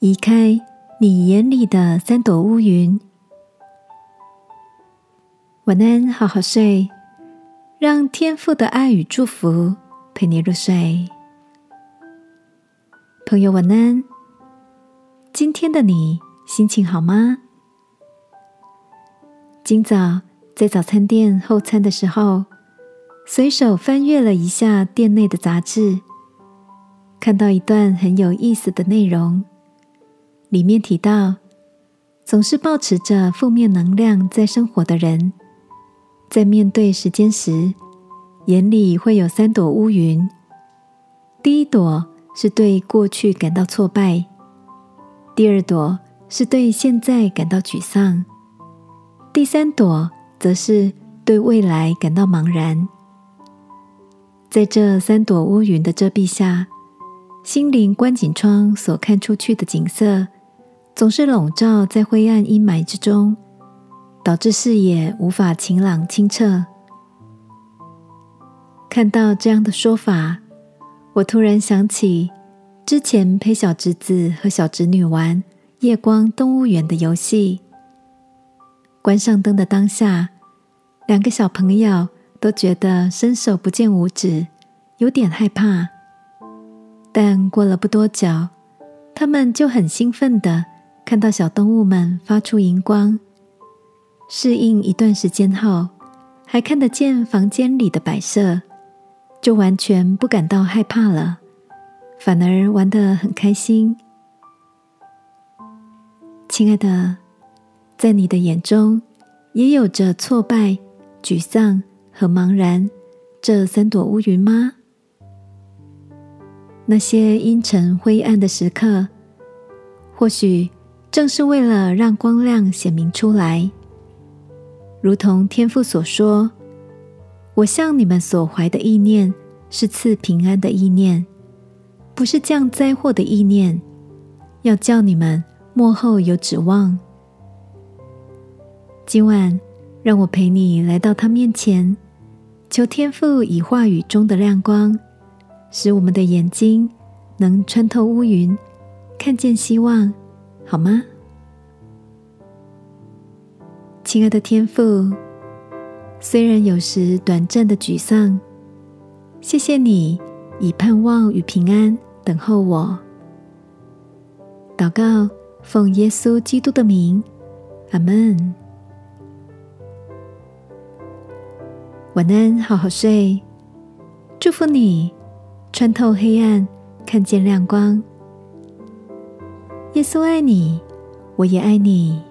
移开你眼里的三朵乌云。晚安，好好睡，让天父的爱与祝福陪你入睡。朋友，晚安。今天的你心情好吗？今早在早餐店候餐的时候，随手翻阅了一下店内的杂志，看到一段很有意思的内容。里面提到，总是保持着负面能量在生活的人，在面对时间时，眼里会有三朵乌云。第一朵是对过去感到挫败，第二朵是对现在感到沮丧，第三朵则是对未来感到茫然。在这三朵乌云的遮蔽下，心灵观景窗所看出去的景色。总是笼罩在灰暗阴霾之中，导致视野无法晴朗清澈。看到这样的说法，我突然想起之前陪小侄子和小侄女玩夜光动物园的游戏。关上灯的当下，两个小朋友都觉得伸手不见五指，有点害怕。但过了不多久，他们就很兴奋的。看到小动物们发出荧光，适应一段时间后，还看得见房间里的摆设，就完全不感到害怕了，反而玩得很开心。亲爱的，在你的眼中，也有着挫败、沮丧和茫然这三朵乌云吗？那些阴沉灰暗的时刻，或许。正是为了让光亮显明出来，如同天父所说：“我向你们所怀的意念是赐平安的意念，不是降灾祸的意念，要叫你们幕后有指望。”今晚，让我陪你来到他面前，求天父以话语中的亮光，使我们的眼睛能穿透乌云，看见希望。好吗，亲爱的天父？虽然有时短暂的沮丧，谢谢你以盼望与平安等候我。祷告，奉耶稣基督的名，阿门。晚安，好好睡。祝福你穿透黑暗，看见亮光。耶稣爱你，我也爱你。